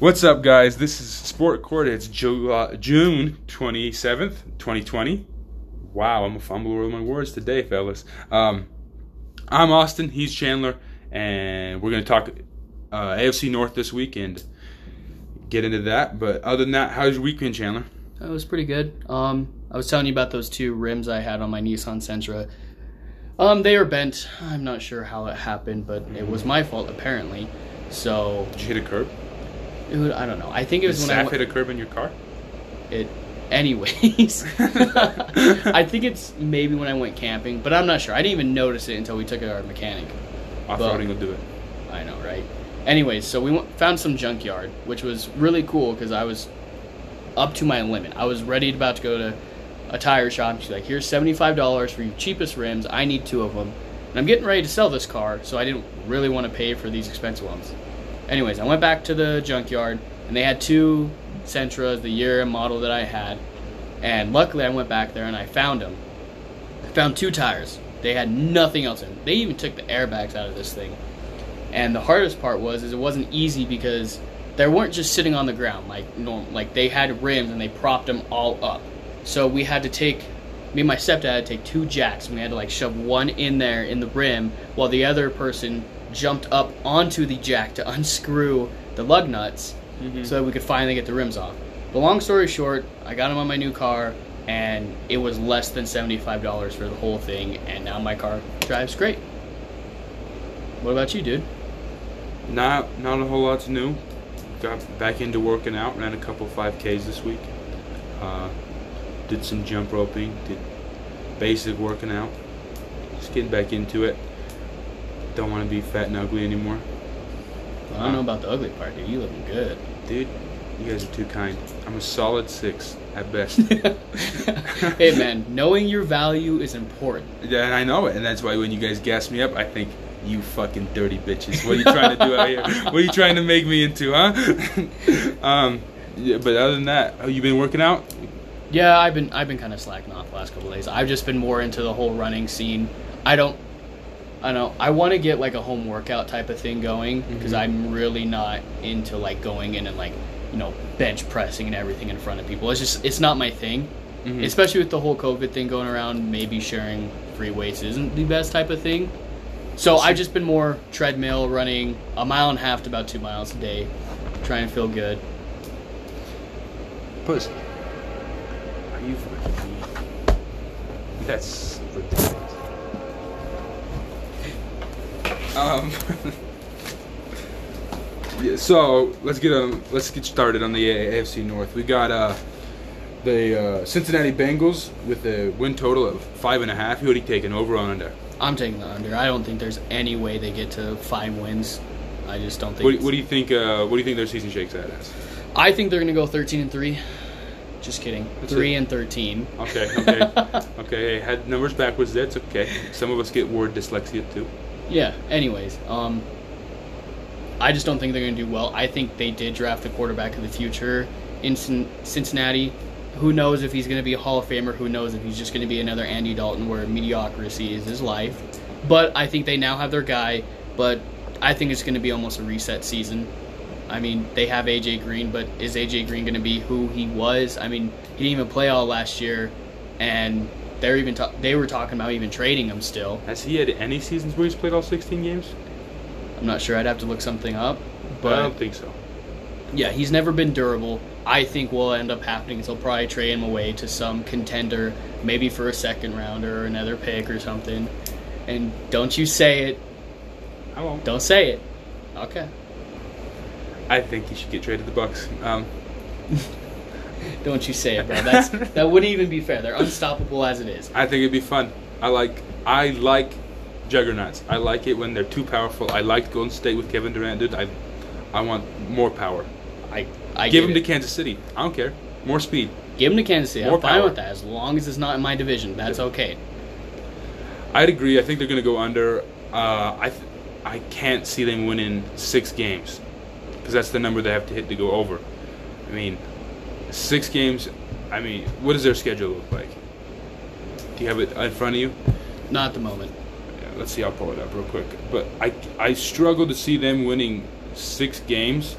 What's up, guys? This is Sport Court. It's uh, June 27th, 2020. Wow, I'm a fumbler with my words today, fellas. Um, I'm Austin, he's Chandler, and we're going to talk uh, AFC North this weekend. Get into that, but other than that, how's your weekend, Chandler? It was pretty good. Um, I was telling you about those two rims I had on my Nissan Sentra. Um, they were bent. I'm not sure how it happened, but it was my fault apparently. So Did you hit a curb? I don't know. I think it Did was when I Saf hit a curb in your car? It, anyways, I think it's maybe when I went camping, but I'm not sure. I didn't even notice it until we took it to our mechanic. Off-roading will do it. I know, right? Anyways, so we went, found some junkyard, which was really cool because I was up to my limit. I was ready about to go to a tire shop. She's like, "Here's seventy-five dollars for your cheapest rims. I need two of them." And I'm getting ready to sell this car, so I didn't really want to pay for these expensive ones. Anyways, I went back to the junkyard, and they had two Sentras, the year and model that I had. And luckily, I went back there and I found them. I found two tires. They had nothing else in. They even took the airbags out of this thing. And the hardest part was is it wasn't easy because they weren't just sitting on the ground like normal. Like they had rims and they propped them all up. So we had to take me and my stepdad had to take two jacks and we had to like shove one in there in the rim while the other person jumped up onto the jack to unscrew the lug nuts so that we could finally get the rims off. But long story short, I got them on my new car and it was less than $75 for the whole thing and now my car drives great. What about you, dude? Not not a whole lot's new. Got back into working out. Ran a couple 5Ks this week. Uh, did some jump roping. Did basic working out. Just getting back into it. Don't want to be fat and ugly anymore. I don't know about the ugly part, dude. You looking good. Dude, you guys are too kind. I'm a solid six at best. hey, man, knowing your value is important. yeah, and I know it. And that's why when you guys gas me up, I think, you fucking dirty bitches. What are you trying to do out here? What are you trying to make me into, huh? um, yeah, but other than that, oh, you been working out? Yeah, I've been I've been kind of slacking off the last couple days. I've just been more into the whole running scene. I don't. I know. I want to get like a home workout type of thing going because Mhm. I'm really not into like going in and like you know bench pressing and everything in front of people. It's just it's not my thing. Mhm. Especially with the whole COVID thing going around, maybe sharing free weights isn't the best type of thing. So I've just been more treadmill running a mile and a half to about two miles a day, trying to feel good. Puss. Are you fucking me? That's ridiculous. Um. yeah, so let's get um, let's get started on the AFC North. We got uh the uh, Cincinnati Bengals with a win total of five and a half. Who would he taken over or under? I'm taking the under. I don't think there's any way they get to five wins. I just don't think. What, what do you think? Uh, what do you think their season shakes out as? I think they're gonna go 13 and three. Just kidding. That's three it. and 13. Okay, okay, okay. Hey, had numbers backwards. That's okay. Some of us get word dyslexia too. Yeah. Anyways, um, I just don't think they're gonna do well. I think they did draft the quarterback of the future in Cincinnati. Who knows if he's gonna be a Hall of Famer? Who knows if he's just gonna be another Andy Dalton, where mediocrity is his life? But I think they now have their guy. But I think it's gonna be almost a reset season. I mean, they have AJ Green, but is AJ Green going to be who he was? I mean, he didn't even play all last year, and they're even ta- they were talking about even trading him still. Has he had any seasons where he's played all 16 games? I'm not sure. I'd have to look something up, But I don't think so. yeah, he's never been durable. I think what will end up happening is they'll probably trade him away to some contender, maybe for a second rounder or another pick or something. And don't you say it. I won't. Don't say it. Okay. I think he should get traded to the Bucks. Um, Don't you say it, bro. That's that wouldn't even be fair. They're unstoppable as it is. I think it'd be fun. I like I like juggernauts. I like it when they're too powerful. I liked Golden State with Kevin Durant, dude. I I want more power. I I Give him to. Kansas City. I don't care. More speed. Give him to Kansas City. More I'm fine power. with that. As long as it's not in my division, that's okay. I'd agree. I think they're gonna go under. Uh, I th- I can't see them winning six games because that's the number they have to hit to go over. I mean, six games. I mean, what does their schedule look like? Do you have it in front of you? Not at the moment. Yeah, let's see. I'll pull it up real quick. But I I struggle to see them winning six games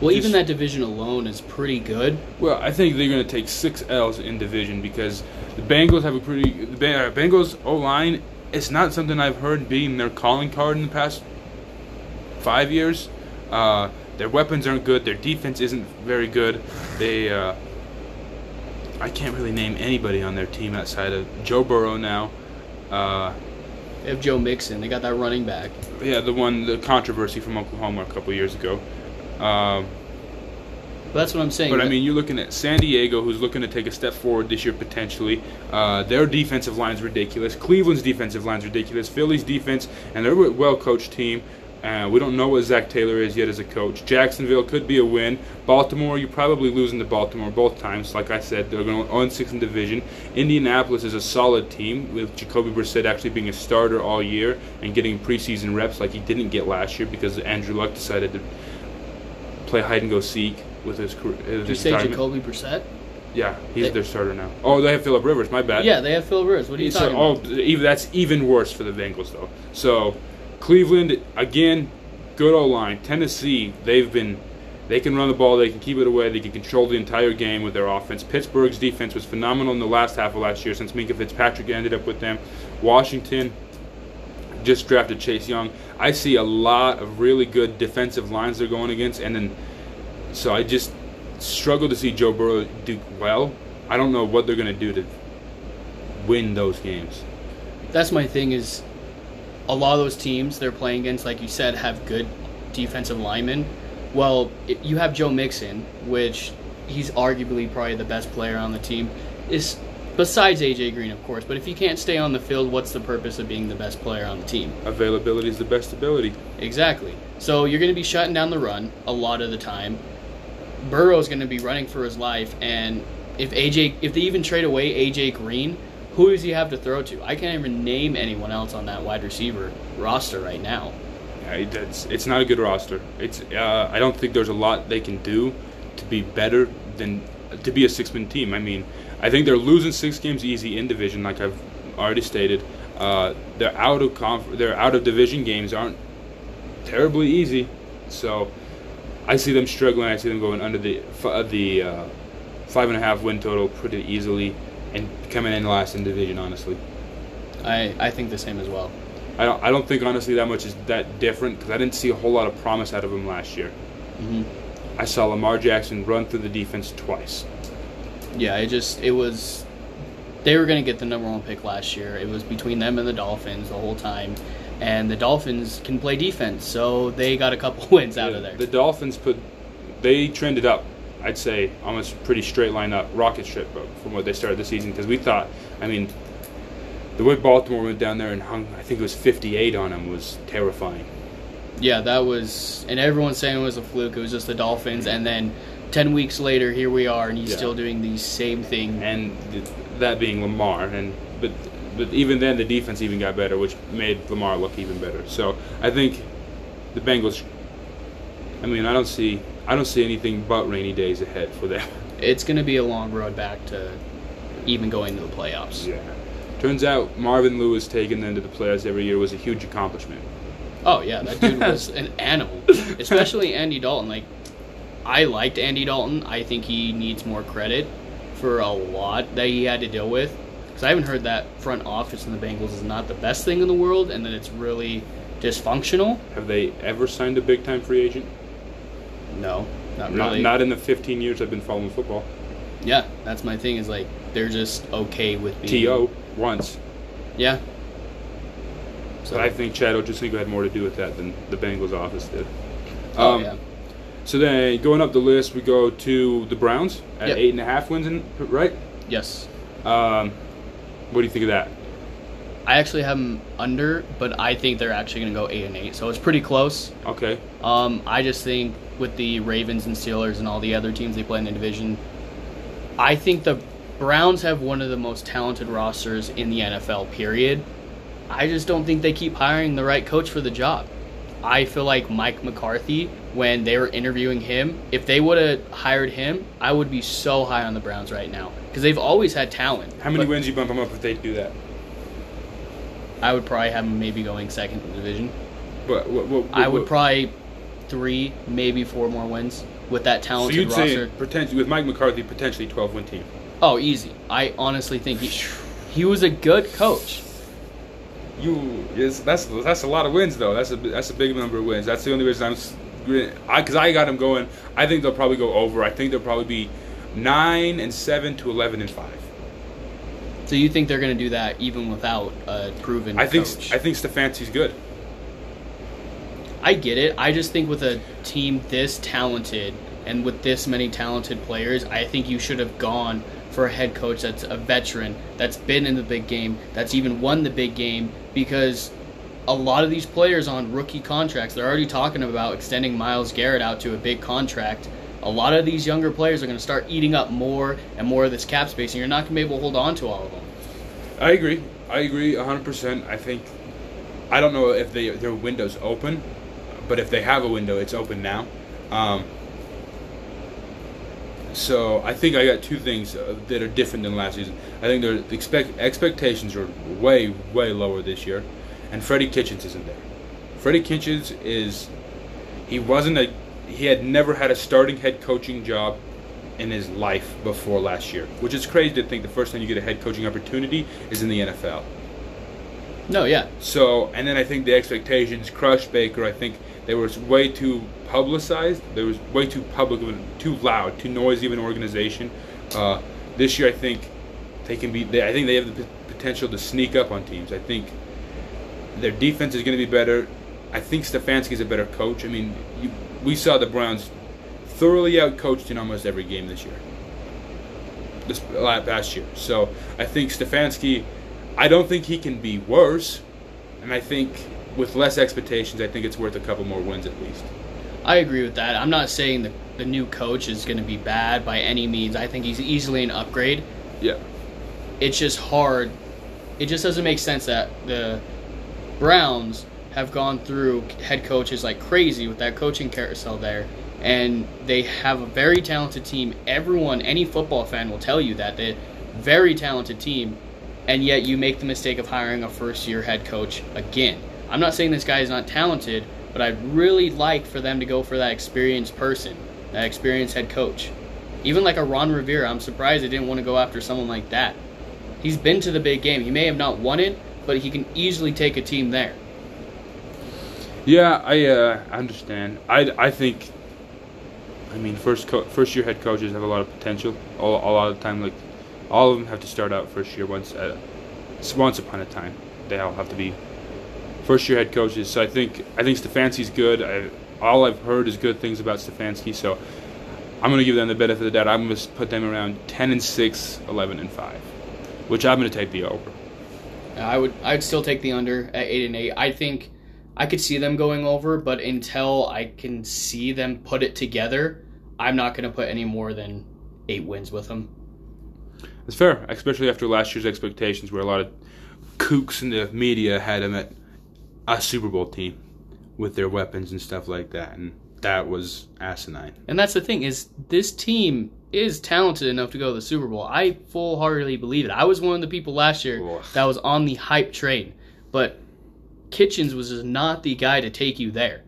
Well, even that division alone is pretty good. Well, I think they're going to take six L's in division because the Bengals have a pretty. The uh, Bengals O line. It's not something I've heard being their calling card in the past five years. Uh, their weapons aren't good. Their defense isn't very good. They. Uh, I can't really name anybody on their team outside of Joe Burrow now. Uh, They have Joe Mixon. They got that running back. yeah, the one, the controversy from Oklahoma a couple years ago. Um, But that's what I'm saying. But I mean, you're looking at San Diego, who's looking to take a step forward this year potentially. Uh, their defensive line's ridiculous. Cleveland's defensive line's ridiculous. Philly's defense, and they're a well-coached team. Uh, we don't know what Zac Taylor is yet as a coach. Jacksonville could be a win. Baltimore, you're probably losing to Baltimore both times. Like I said, they're going to own six in division. Indianapolis is a solid team with Jacoby Brissett actually being a starter all year and getting preseason reps like he didn't get last year because Andrew Luck decided to play hide and go seek with his career. Did you say Jacoby Brissett? Yeah, he's They- their starter now. Oh, they have Philip Rivers. My bad. Yeah, they have Philip Rivers. What are you So, talking oh, about? even that's even worse for the Bengals though. So, Cleveland again, good O line. Tennessee, they've been, they can run the ball, they can keep it away, they can control the entire game with their offense. Pittsburgh's defense was phenomenal in the last half of last year since Minkah Fitzpatrick ended up with them. Washington just drafted Chase Young. I see a lot of really good defensive lines they're going against, and then so I just struggle to see Joe Burrow do well. I don't know what they're going to do to win those games. That's my thing. Is a lot of those teams they're playing against, like you said, have good defensive linemen. Well, you have Joe Mixon, which he's arguably probably the best player on the team. Is besides AJ Green, of course. But if you can't stay on the field, what's the purpose of being the best player on the team? Availability is the best ability. Exactly. So you're going to be shutting down the run a lot of the time. Burrow's going to be running for his life, and if AJ, if they even trade away AJ Green, who does he have to throw to? I can't even name anyone else on that wide receiver roster right now. Yeah, it's, it's not a good roster. It's uh, I don't think there's a lot they can do to be better than to be a six-man team. I mean, I think they're losing six games easy in division, like I've already stated. Uh, they're out of conf- they're out of division games aren't terribly easy, so I see them struggling. I see them going under the uh, the uh, five and a half win total pretty easily and coming in last in division. Honestly. I, I think the same as well. I don't, I don't think honestly that much is that different because I didn't see a whole lot of promise out of him last year. hmm I saw Lamar Jackson run through the defense twice. Yeah, it just it was. They were going to get the number one pick last year. It was between them and the Dolphins the whole time, and the Dolphins can play defense, so they got a couple wins out of there. The Dolphins put they trended up. I'd say almost pretty straight line up, rocket ship from what they started the season because we thought. I mean, the way Baltimore went down there and hung, I think it was 58 on them, was terrifying. Yeah, that was, and everyone's saying it was a fluke. It was just the Dolphins, and then ten weeks later, here we are, and he's Yeah. still doing the same thing. and th- that being Lamar. And but but even then, the defense even got better, which made Lamar look even better. So I think the Bengals. I mean, I don't see I don't see anything but rainy days ahead for them. It's going to be a long road back to even going to the playoffs. Yeah. Turns out Marvin Lewis taking them to the playoffs every year was a huge accomplishment. Oh yeah, that dude was an animal, especially Andy Dalton. Like, I liked Andy Dalton. I think he needs more credit for a lot that he had to deal with. Because I haven't heard that front office in the Bengals is not the best thing in the world, and that it's really dysfunctional. Have they ever signed a big time free agent? No, not Not, really. not in the 15 years I've been following football. yeah, that's my thing. Is like they're just okay with being To once. Yeah. So I think Chad Ochocinco had more to do with that than the Bengals office did. Oh Um, yeah. So then going up the list, we go to the Browns at Yep. eight and a half wins, in, right? Yes. Um, what do you think of that? I actually have them under, but I think they're actually going to go eight and eight. So it's pretty close. Okay. Um, I just think with the Ravens and Steelers and all the other teams they play in the division, I think the Browns have one of the most talented rosters in the NFL. Period. I just don't think they keep hiring the right coach for the job. I feel like Mike McCarthy, when they were interviewing him, if they would have hired him, I would be so high on the Browns right now because they've always had talent. How many But wins you bump them up if they do that? I would probably have them maybe going second in the division. But what, what, I would what- probably three, maybe four more wins with that So talented you'd roster. say potentially with Mike McCarthy potentially 12 win team. Oh, easy. I honestly think he, he was a good coach. You yes, that's that's a lot of wins though. That's a that's a big number of wins. That's the only reason I'm s- I because I got them going. I think they'll probably go over. I think they'll probably be nine and seven to 11 and five. So you think they're going to do that even without a proven I think coach? I think Stefanski's good. I get it. I just think with a team this talented and with this many talented players, I think you should have gone for a head coach that's a veteran, that's been in the big game, that's even won the big game because a lot of these players on rookie contracts, they're already talking about extending Myles Garrett out to a big contract. A lot of these younger players are going to start eating up more and more of this cap space, and you're not going to be able to hold on to all of them. I agree. I agree 100%. I think I don't know if they their window's open, but if they have a window, it's open now. Um, so I think I got two things uh, that are different than last season. I think their expect expectations are way way lower this year, and Freddie Kitchens isn't there. Freddie Kitchens is he wasn't a he had never had a starting head coaching job in his life before last year, which is crazy to think the first time you get a head coaching opportunity is in the NFL. No, yeah. So, and then I think the expectations crushed Baker. I think they were way too publicized. There was way too public, too loud, too noisy of an organization. Uh, this year, I think they can be. They, I think they have the p- potential to sneak up on teams. I think their defense is going to be better. I think Stefanski's a better coach. I mean, we saw the Browns thoroughly outcoached in almost every game this year. This la- past year. So I think Stefanski. I don't think he can be worse, and I think with less expectations, I think it's worth a couple more wins at least. I agree with that. I'm not saying the, the new coach is going to be bad by any means. I think he's easily an upgrade. Yeah. It's just hard. It just doesn't make sense that the Browns have gone through head coaches like crazy with that coaching carousel there. And they have a very talented team. Everyone, any football fan will tell you that. They're very talented team. And yet you make the mistake of hiring a first year head coach again. I'm not saying this guy is not talented, but I'd really like for them to go for that experienced person, that experienced head coach. Even like a Ron Rivera, I'm surprised they didn't want to go after someone like that. He's been to the big game. He may have not won it, but he can easily take a team there. Yeah, I uh, understand. I, I think. I mean, first co- first year head coaches have a lot of potential. All, a lot of the time, like all of them have to start out first year once. Uh, s- once upon a time, they all have to be first year head coaches. So I think I think Stefanski's good. I, all I've heard is good things about Stefanski. So I'm going to give them the benefit of the doubt. I'm going to put them around 10 and 6, 11 and 5, which I'm going to take the over. I would I'd still take the under at eight and eight. I think I could see them going over, but until I can see them put it together, I'm not going to put any more than eight wins with them. It's fair, especially after last year's expectations, where a lot of kooks in the media had them at a Super Bowl team with their weapons and stuff like that, and that was asinine. And that's the thing is this team is talented enough to go to the Super Bowl. I full heartedly believe it. I was one of the people last year Ugh. that was on the hype train, but Kitchens was just not the guy to take you there.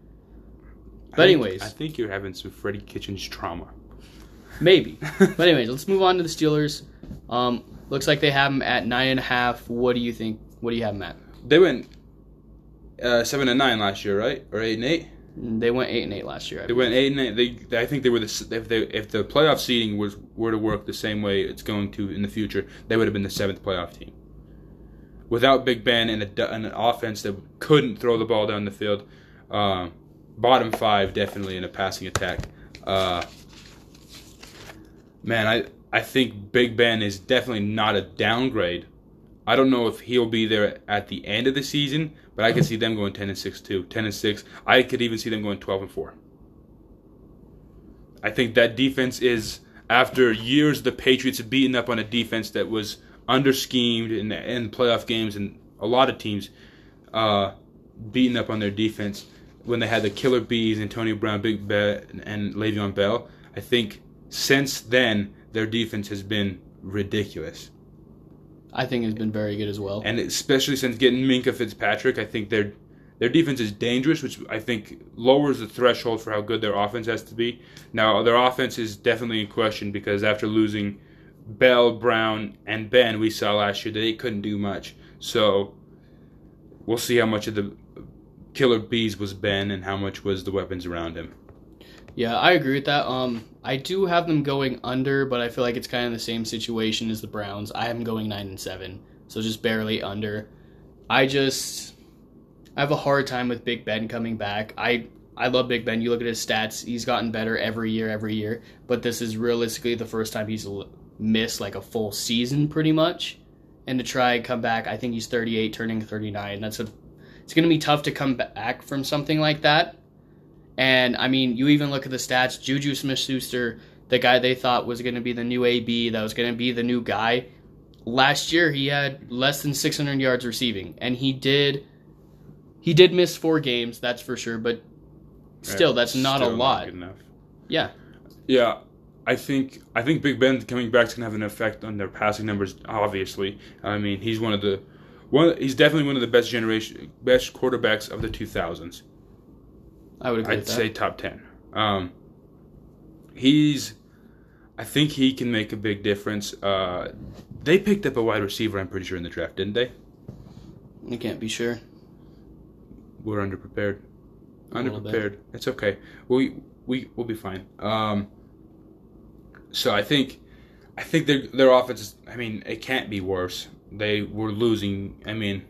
I But think- anyways, I think you're having some Freddie Kitchens trauma. maybe. but anyways, let's move on to the Steelers. Um, looks like they have them at nine and a half. What do you think? What do you have them at? They went uh, seven and nine last year, right, or eight and eight? They went eight and eight last year. I They went eight and eight. They, I think they were the if they if the playoff seeding was were to work the same way it's going to in the future, they would have been the seventh playoff team. Without Big Ben and, a, and an offense that couldn't throw the ball down the field, uh, bottom five definitely in a passing attack. Uh, man, I I think Big Ben is definitely not a downgrade. I don't know if he'll be there at the end of the season, but I could see them going ten and six too. Ten and six. I could even see them going twelve and four. I think that defense is after years the Patriots have beaten up on a defense that was under schemed in in playoff games and a lot of teams uh, beating up on their defense when they had the killer bees Antonio Brown, Big Ben, and Le'Veon Bell. I think since then their defense has been ridiculous, I think it's been very good as well. and especially since getting Minkah Fitzpatrick, I think they're Their defense is dangerous, which I think lowers the threshold for how good their offense has to be. Now, their offense is definitely in question because after losing Bell, Brown, and Ben, we saw last year that they couldn't do much. So we'll see how much of the killer bees was Ben and how much was the weapons around him. Yeah, I agree with that. Um, I do have them going under, but I feel like it's kind of the same situation as the Browns. I am going nine and seven, so just barely under. I just I have a hard time with Big Ben coming back. I I love Big Ben. You look at his stats; he's gotten better every year, every year. But this is realistically the first time he's missed like a full season, pretty much. And to try and come back, I think he's 38, turning 39. That's a it's going to be tough to come back from something like that. And I mean, you even look at the stats. Juju Smith-Schuster, the guy they thought was going to be the new AB, that was going to be the new guy. Last year, he had less than 600 yards receiving, and he did. He did miss four games, that's for sure. But still, that's not Still a lot. good enough. Yeah, Yeah, I think I think Big Ben coming back is gonna have an effect on their passing numbers. Obviously, I mean he's one of the one. He's definitely one of the best generation best quarterbacks of the 2000s. I would agree I'd with that. say top 10. Um, he's, I think he can make a big difference. Uh, they picked up a wide receiver, I'm pretty sure, in the draft, didn't they? You can't be sure. We're underprepared. A little bit. Underprepared. It's okay. We we we'll be fine. Um, so I think, I think their their offense. I mean, it can't be worse. They were losing. I mean,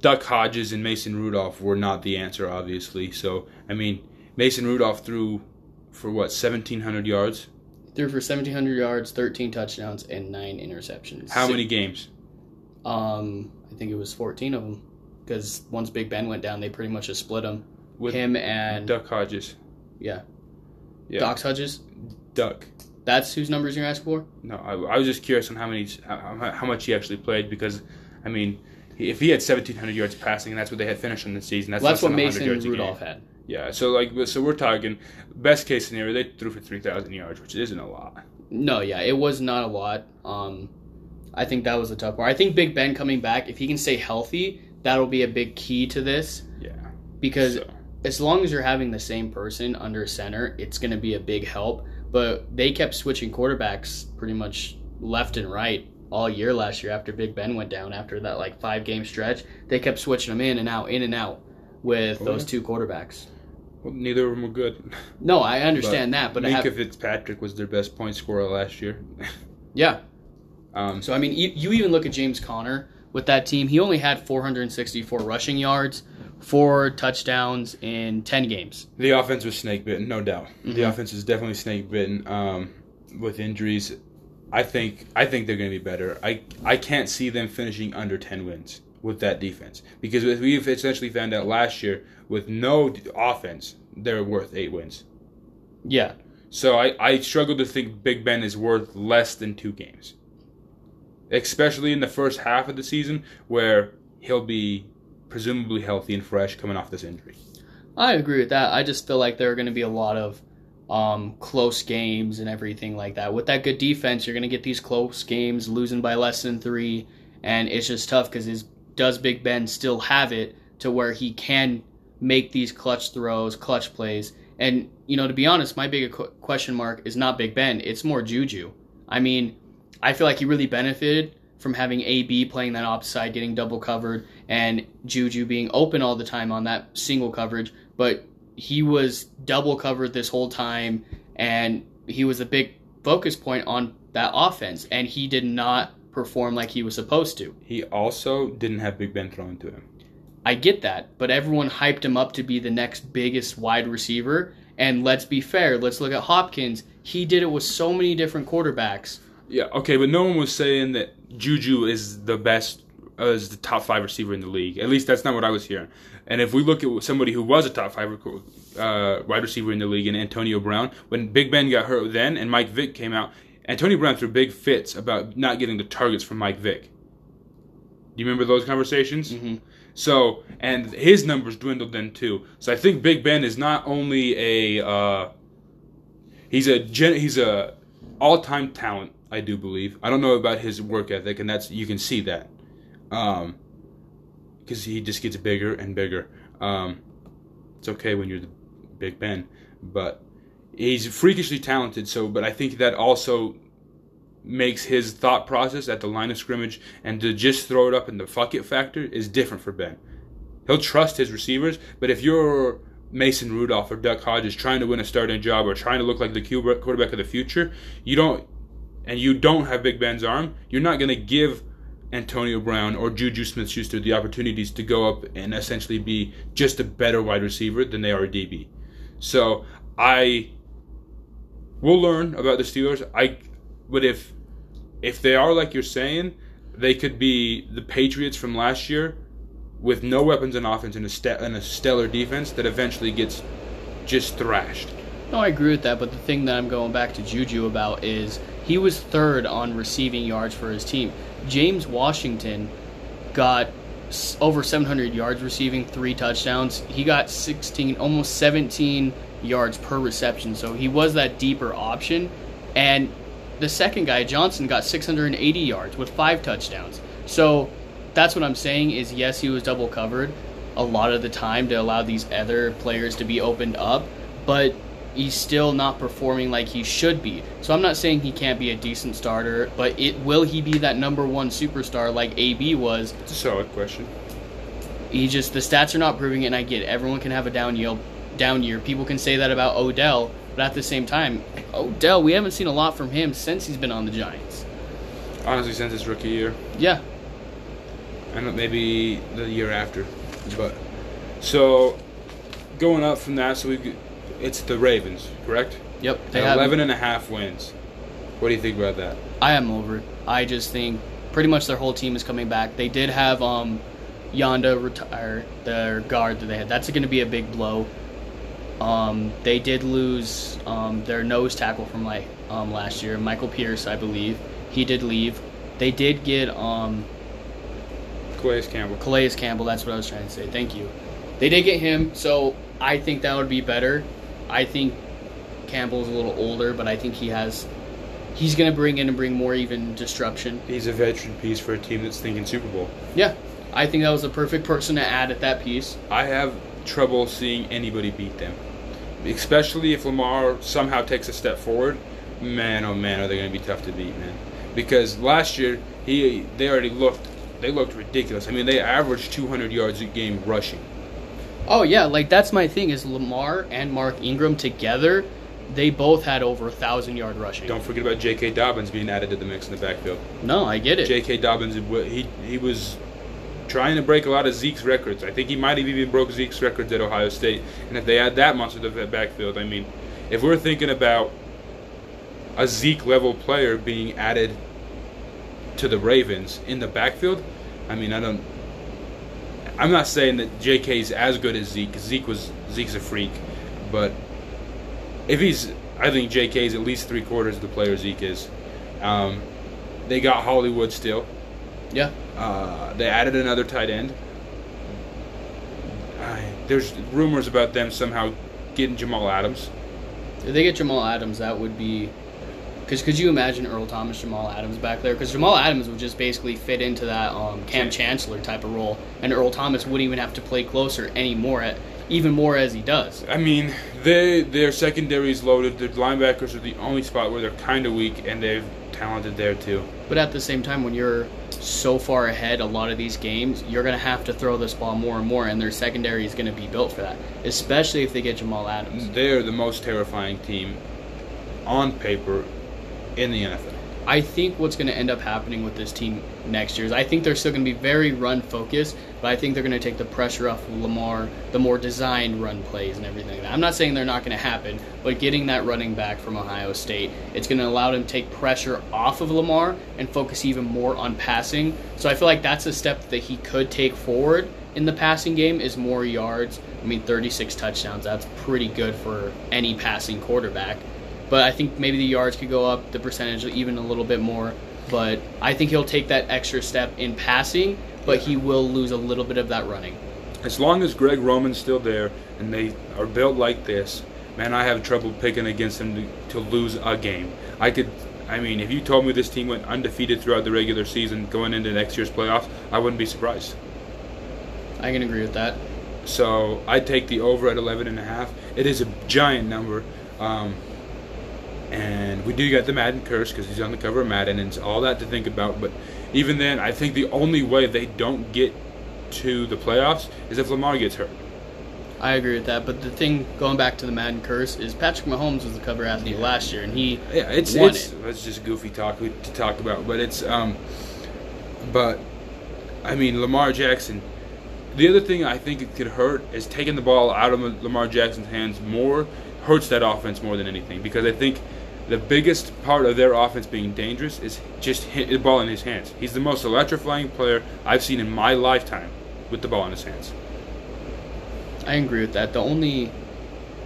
Duck Hodges and Mason Rudolph were not the answer, obviously. So I mean, Mason Rudolph threw for what 1,700 yards. Threw for 1,700 yards, 13 touchdowns, and nine interceptions. How many games? Um, I think it was 14 of them. Because once Big Ben went down, they pretty much just split him. With Him and Duck Hodges. yeah, Yeah. Doc Hudges. Duck. That's whose numbers you're asking for. No, I, I was just curious on how many, how, how much he actually played because, I mean, if he had 1,700 yards passing and that's what they had finished in the season, that's, Well, that's what than 100 Mason yards a game. Rudolph had. Yeah, so like, so we're talking best case scenario, they threw for 3,000 yards, which isn't a lot. No, yeah, it was not a lot. Um, I think that was a tough part. I think Big Ben coming back, if he can stay healthy, that'll be a big key to this Yeah. because So, as long as you're having the same person under center, it's going to be a big help. But they kept switching quarterbacks pretty much left and right all year last year after Big Ben went down after that like five game stretch. They kept switching them in and out, in and out with Oh, those yeah. two quarterbacks. well, neither of them were good. No, I understand that, but I Minkah have, Fitzpatrick was their best point scorer last year. yeah. um, So I mean, you, you even look at James Conner with that team. He only had 464 rushing yards, four touchdowns in 10 games. The offense was snake bitten, no doubt. The Mhm. offense is definitely snake bitten. Um, with injuries, I think I think they're going to be better. I I can't see them finishing under ten wins with that defense because we've essentially found out last year with no offense, they're worth eight wins. Yeah, So I, I struggle to think Big Ben is worth less than two games, especially in the first half of the season where he'll be presumably healthy and fresh coming off this injury. I agree with that. I just feel like there are going to be a lot of um, close games and everything like that. With that good defense, you're going to get these close games, losing by less than three, and it's just tough because does Big Ben still have it to where he can make these clutch throws, clutch plays? And you know, to be honest, my big question mark is not Big Ben; it's more Juju. I mean, I feel like he really benefited from having AB playing that opposite side, getting double covered, and Juju being open all the time on that single coverage. But he was double covered this whole time, and he was a big focus point on that offense, and he did not perform like he was supposed to. He also didn't have Big Ben thrown to him. I get that, but everyone hyped him up to be the next biggest wide receiver. And let's be fair, let's look at Hopkins. He did it with so many different quarterbacks. Yeah, okay, but no one was saying that Juju is the best, uh, is the top five receiver in the league. At least that's not what I was hearing. And if we look at somebody who was a top five uh, wide receiver in the league, in Antonio Brown, when Big Ben got hurt then and Mike Vick came out, Antonio Brown threw big fits about not getting the targets from Mike Vick. Do you remember those conversations? hmm So, and his numbers dwindled then too. So I think Big Ben is not only a uh, he's a gen, he's a all time talent. I do believe. I don't know about his work ethic, and that's you can see that. Um, because he just gets bigger and bigger. Um, it's okay when you're the Big Ben, but he's freakishly talented. So, but I think that also makes his thought process at the line of scrimmage and to just throw it up in the fuck it factor is different for Ben. He'll trust his receivers, but if you're Mason Rudolph or Duck Hodges trying to win a starting job or trying to look like the quarterback of the future, you don't, and you don't have Big Ben's arm, you're not going to give Antonio Brown or Juju Smith Schuster the opportunities to go up and essentially be just a better wide receiver than they are a DB. So I will learn about the Steelers. I but if if they are like you're saying, they could be the Patriots from last year with no weapons on offense and a, st- and a stellar defense that eventually gets just thrashed. No, I agree with that, but the thing that I'm going back to Juju about is he was third on receiving yards for his team. James Washington got over 700 yards receiving, three touchdowns. He got 16, almost 17 yards per reception, so he was that deeper option. And the second guy, Johnson, got 680 yards with five touchdowns. So that's what I'm saying is yes, he was double covered a lot of the time to allow these other players to be opened up, but he's still not performing like he should be. So I'm not saying he can't be a decent starter, but it will he be that number one superstar like AB was? It's a solid question. He just the stats are not proving it, and I get it. everyone can have a down year. Down year. People can say that about Odell, but at the same time, Odell, we haven't seen a lot from him since he's been on the Giants. Honestly, since his rookie year. Yeah. And maybe the year after, but so going up from that, so we it's the Ravens, correct? Yep. They have 11 and a half wins. What do you think about that? I am over it. I just think pretty much their whole team is coming back. They did have um, Yanda retire, their guard that they had. That's going to be a big blow. Um, they did lose um, their nose tackle from like um, last year, Michael Pierce, I believe. He did leave. They did get um, Calais Campbell. Calais Campbell. That's what I was trying to say. Thank you. They did get him, so I think that would be better. I think Campbell's a little older, but I think he has. He's going to bring in and bring more even disruption. He's a veteran piece for a team that's thinking Super Bowl. Yeah, I think that was the perfect person to add at that piece. I have trouble seeing anybody beat them, especially if Lamar somehow takes a step forward. Man, oh man, are they going to be tough to beat, man? Because last year he they already looked they looked ridiculous. I mean, they averaged 200 yards a game rushing. Oh yeah, like that's my thing is Lamar and Mark Ingram together, they both had over a thousand yard rushing. Don't forget about J.K. Dobbins being added to the mix in the backfield. No, I get it. J.K. Dobbins, he he was trying to break a lot of Zeke's records. I think he might have even broke Zeke's records at Ohio State. And if they add that much to the backfield, I mean, if we're thinking about a Zeke level player being added to the Ravens in the backfield, I mean, I don't. I'm not saying that J.K. is as good as Zeke. Zeke was Zeke's a freak, but if he's, I think J.K. is at least three quarters of the player Zeke is. Um, they got Hollywood still. Yeah. Uh, they added another tight end. Uh, there's rumors about them somehow getting Jamal Adams. If they get Jamal Adams, that would be because could you imagine Earl Thomas, Jamal Adams back there? Because Jamal Adams would just basically fit into that um, Kam Chancellor type of role, and Earl Thomas wouldn't even have to play closer anymore, at, even more as he does. I mean, they their secondary is loaded. Their linebackers are the only spot where they're kind of weak, and they're talented there too. But at the same time, when you're so far ahead, a lot of these games, you're going to have to throw this ball more and more, and their secondary is going to be built for that, especially if they get Jamal Adams. They're the most terrifying team on paper in the NFL. I think what's going to end up happening with this team next year is I think they're still going to be very run focused, but I think they're going to take the pressure off of Lamar, the more designed run plays and everything. I'm not saying they're not going to happen, but getting that running back from Ohio State, it's going to allow them to take pressure off of Lamar and focus even more on passing. So I feel like that's a step that he could take forward in the passing game is more yards. I mean, 36 touchdowns, that's pretty good for any passing quarterback. But I think maybe the yards could go up, the percentage even a little bit more. But I think he'll take that extra step in passing, but he will lose a little bit of that running. As long as Greg Roman's still there and they are built like this, man, I have trouble picking against them to, to lose a game. I could, I mean, if you told me this team went undefeated throughout the regular season going into next year's playoffs, I wouldn't be surprised. I can agree with that. So I take the over at 11 and a half. It is a giant number. Um, and we do get the Madden curse because he's on the cover of Madden, and it's all that to think about. But even then, I think the only way they don't get to the playoffs is if Lamar gets hurt. I agree with that. But the thing, going back to the Madden curse, is Patrick Mahomes was the cover athlete Yeah. last year, and he Yeah, it's won it's it. that's just goofy talk to talk about, but it's um, but I mean Lamar Jackson. The other thing I think it could hurt is taking the ball out of Lamar Jackson's hands more hurts that offense more than anything because I think the biggest part of their offense being dangerous is just hit the ball in his hands. He's the most electrifying player I've seen in my lifetime with the ball in his hands. I agree with that. The only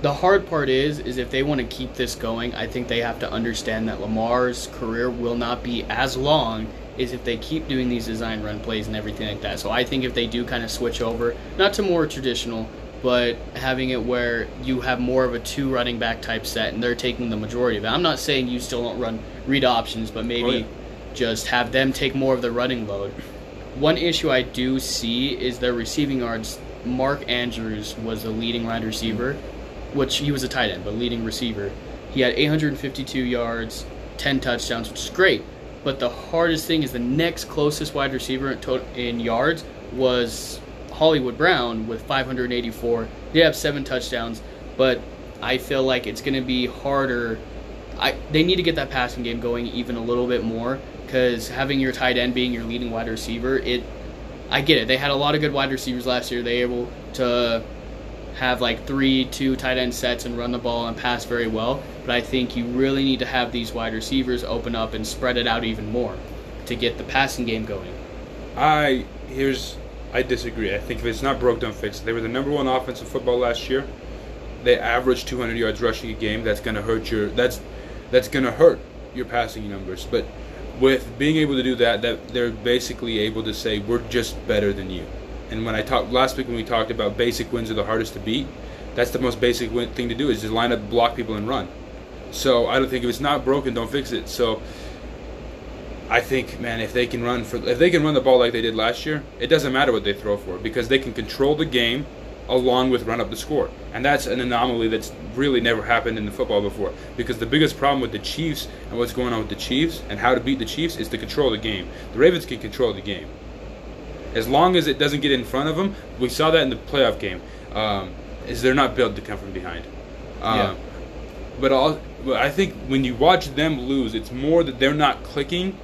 the hard part is is if they want to keep this going, I think they have to understand that Lamar's career will not be as long as if they keep doing these design run plays and everything like that. So I think if they do kind of switch over, not to more traditional, but having it where you have more of a two running back type set and they're taking the majority of it. I'm not saying you still don't run read options, but maybe Oh, yeah. just have them take more of the running load. One issue I do see is their receiving yards. Mark Andrews was the leading wide receiver, which he was a tight end, but leading receiver. He had 852 yards, 10 touchdowns, which is great. But the hardest thing is the next closest wide receiver in, to- in yards was Hollywood Brown with 584. They have seven touchdowns, but I feel like it's going to be harder. I they need to get that passing game going even a little bit more because having your tight end being your leading wide receiver, it I get it. They had a lot of good wide receivers last year. They were able to have like three, two tight end sets and run the ball and pass very well. But I think you really need to have these wide receivers open up and spread it out even more to get the passing game going. I here's I disagree. I think if it's not broke, don't fix it. They were the number one offense in football last year. They averaged 200 yards rushing a game. That's going to hurt your that's that's going to hurt your passing numbers. But with being able to do that, that they're basically able to say we're just better than you. And when I talked last week when we talked about basic wins are the hardest to beat, that's the most basic win, thing to do is just line up, block people, and run. So I don't think if it's not broken, don't fix it. So I think, man, if they can run for if they can run the ball like they did last year, it doesn't matter what they throw for because they can control the game along with run up the score. And that's an anomaly that's really never happened in the football before. Because the biggest problem with the Chiefs and what's going on with the Chiefs and how to beat the Chiefs is to control the game. The Ravens can control the game. As long as it doesn't get in front of them, we saw that in the playoff game. Um, is they're not built to come from behind. Um, Yeah. But all, but I think when you watch them lose, it's more that they're not clicking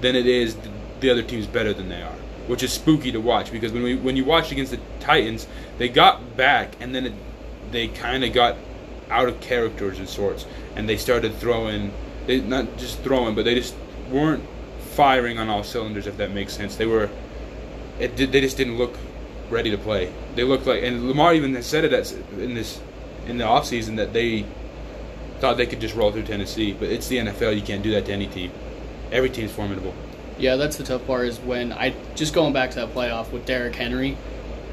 than it is the other team's better than they are, which is spooky to watch because when we when you watch against the Titans, they got back and then it, they kind of got out of characters and sorts, and they started throwing, they not just throwing, but they just weren't firing on all cylinders. If that makes sense, they were, it did, they just didn't look ready to play. They looked like, and Lamar even said it at, in this in the offseason that they thought they could just roll through Tennessee, but it's the NFL. You can't do that to any team. Every team's formidable. Yeah, that's the tough part is when I just going back to that playoff with Derrick Henry,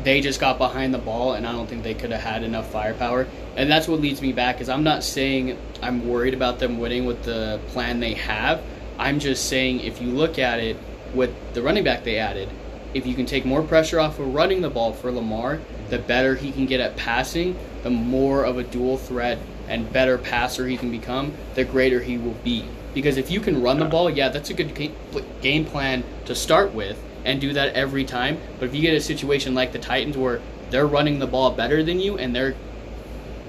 they just got behind the ball and I don't think they could have had enough firepower. And that's what leads me back is I'm not saying I'm worried about them winning with the plan they have. I'm just saying if you look at it with the running back they added, if you can take more pressure off of running the ball for Lamar, the better he can get at passing, the more of a dual threat and better passer he can become, the greater he will be. Because if you can run the ball, yeah, that's a good ga- game plan to start with and do that every time. But if you get a situation like the Titans where they're running the ball better than you and they're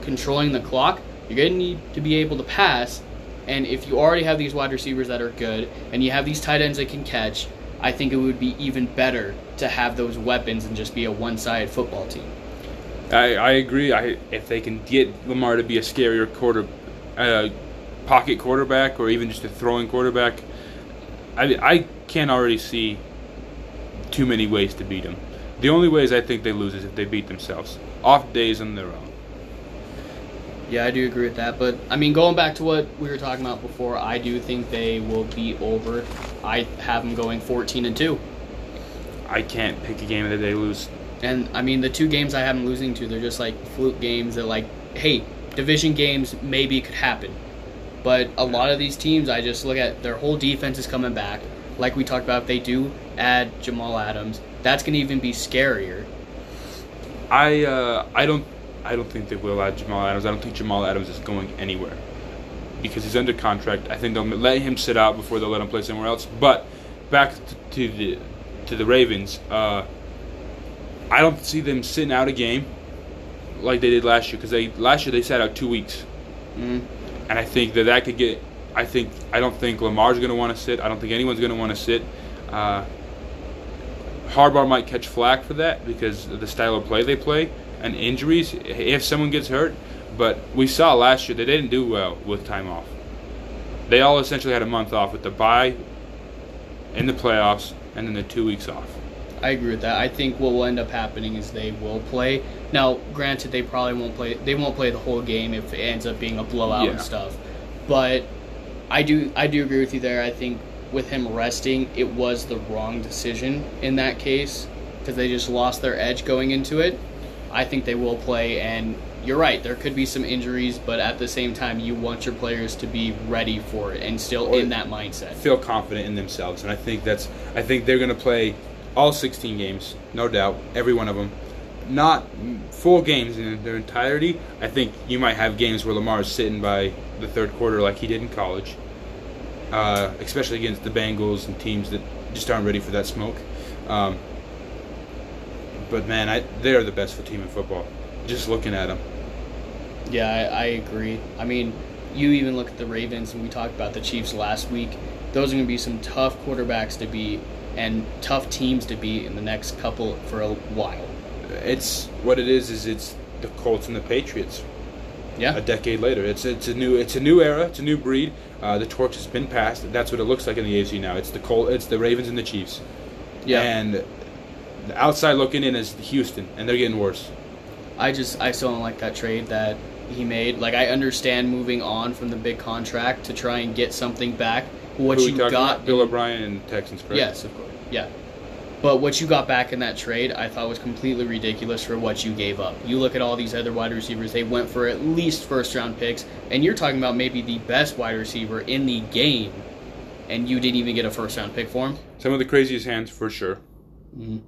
controlling the clock, you're going to need to be able to pass. And if you already have these wide receivers that are good and you have these tight ends that can catch, I think it would be even better to have those weapons and just be a one-sided football team. I, I agree. I if they can get Lamar to be a scarier quarter, uh, pocket quarterback, or even just a throwing quarterback, I I can't already see too many ways to beat them. The only ways I think they lose is if they beat themselves off days on their own. Yeah, I do agree with that. But I mean, going back to what we were talking about before, I do think they will be over. I have them going 14 and two. I can't pick a game that they lose. And I mean, the two games I have them losing to, they're just like fluke games that, like, hey, division games maybe could happen. But a lot of these teams, I just look at their whole defense is coming back. Like we talked about, if they do add Jamal Adams, that's going to even be scarier. I uh, I don't I don't think they will add Jamal Adams. I don't think Jamal Adams is going anywhere because he's under contract. I think they'll let him sit out before they'll let him play somewhere else. But back to, to the to the Ravens, uh, I don't see them sitting out a game like they did last year because they last year they sat out two weeks, Mm. And I think that that could get. I think I don't think Lamar's going to want to sit. I don't think anyone's going to want to sit. Uh, Harbaugh might catch flack for that because of the style of play they play and injuries if someone gets hurt. But we saw last year they didn't do well with time off. They all essentially had a month off with the bye in the playoffs and then the two weeks off. I agree with that. I think what will end up happening is they will play. Now, granted, they probably won't play. They won't play the whole game if it ends up being a blowout Yeah. and stuff. But I do, I do agree with you there. I think with him resting, it was the wrong decision in that case because they just lost their edge going into it. I think they will play, and you're right. There could be some injuries, but at the same time, you want your players to be ready for it and still Or- in that mindset. Feel confident in themselves, and I think that's. I think they're going to play all 16 games, no doubt, every one of them. Not full games in their entirety. I think you might have games where Lamar is sitting by the third quarter, like he did in college, uh, especially against the Bengals and teams that just aren't ready for that smoke. Um, but man, I, they are the best football team in football. Just looking at them. Yeah, I, I agree. I mean, you even look at the Ravens, and we talked about the Chiefs last week. Those are going to be some tough quarterbacks to beat and tough teams to beat in the next couple for a while. It's what it is. Is it's the Colts and the Patriots. Yeah, a decade later. It's it's a new it's a new era. It's a new breed. Uh, the torch has been passed. That's what it looks like in the AFC now. It's the Col- It's the Ravens and the Chiefs. yeah. And the outside looking in is Houston, and they're getting worse. I just I still don't like that trade that he made. Like I understand moving on from the big contract to try and get something back. What you got, about? Bill O'Brien and Texans, correct? yes, of course, yeah. But what you got back in that trade, I thought was completely ridiculous for what you gave up. You look at all these other wide receivers; they went for at least first round picks, and you're talking about maybe the best wide receiver in the game, and you didn't even get a first round pick for him. Some of the craziest hands for sure. Mhm.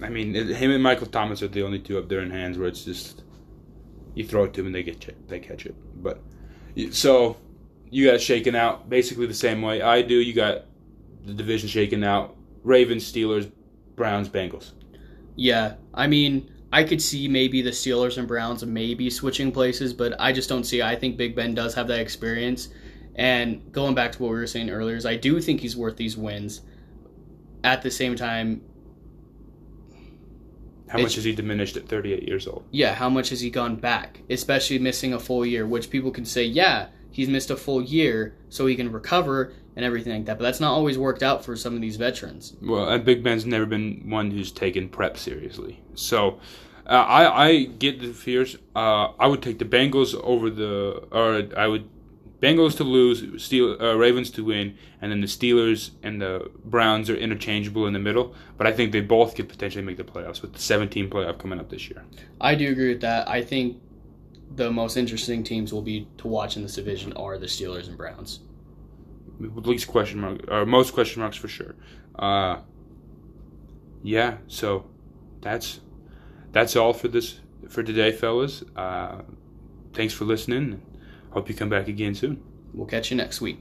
I mean, him and Michael Thomas are the only two up there in hands where it's just you throw it to them and they get ch- they catch it. But so you got it shaken out basically the same way I do. You got the division shaken out: Ravens, Steelers, Browns, Bengals. Yeah, I mean, I could see maybe the Steelers and Browns maybe switching places, but I just don't see. I think Big Ben does have that experience, and going back to what we were saying earlier, is I do think he's worth these wins. At the same time, How much has he diminished at 38 years old? yeah, how much has he gone back? Especially missing a full year, which people can say, yeah, he's missed a full year so he can recover and everything like that. But that's not always worked out for some of these veterans. Well, and Big Ben's never been one who's taken prep seriously. So uh, I I get the fears. Uh, I would take the Bengals over the, or I would Bengals to lose, Steel, uh, Ravens to win, and then the Steelers and the Browns are interchangeable in the middle. But I think they both could potentially make the playoffs with the 17 playoff coming up this year. I do agree with that. I think the most interesting teams will be to watch in this division are the Steelers and Browns. With least question mark, or most question marks for sure. Uh, yeah, so that's that's all for this for today, fellas. Uh, thanks for listening. Hope you come back again soon. We'll catch you next week.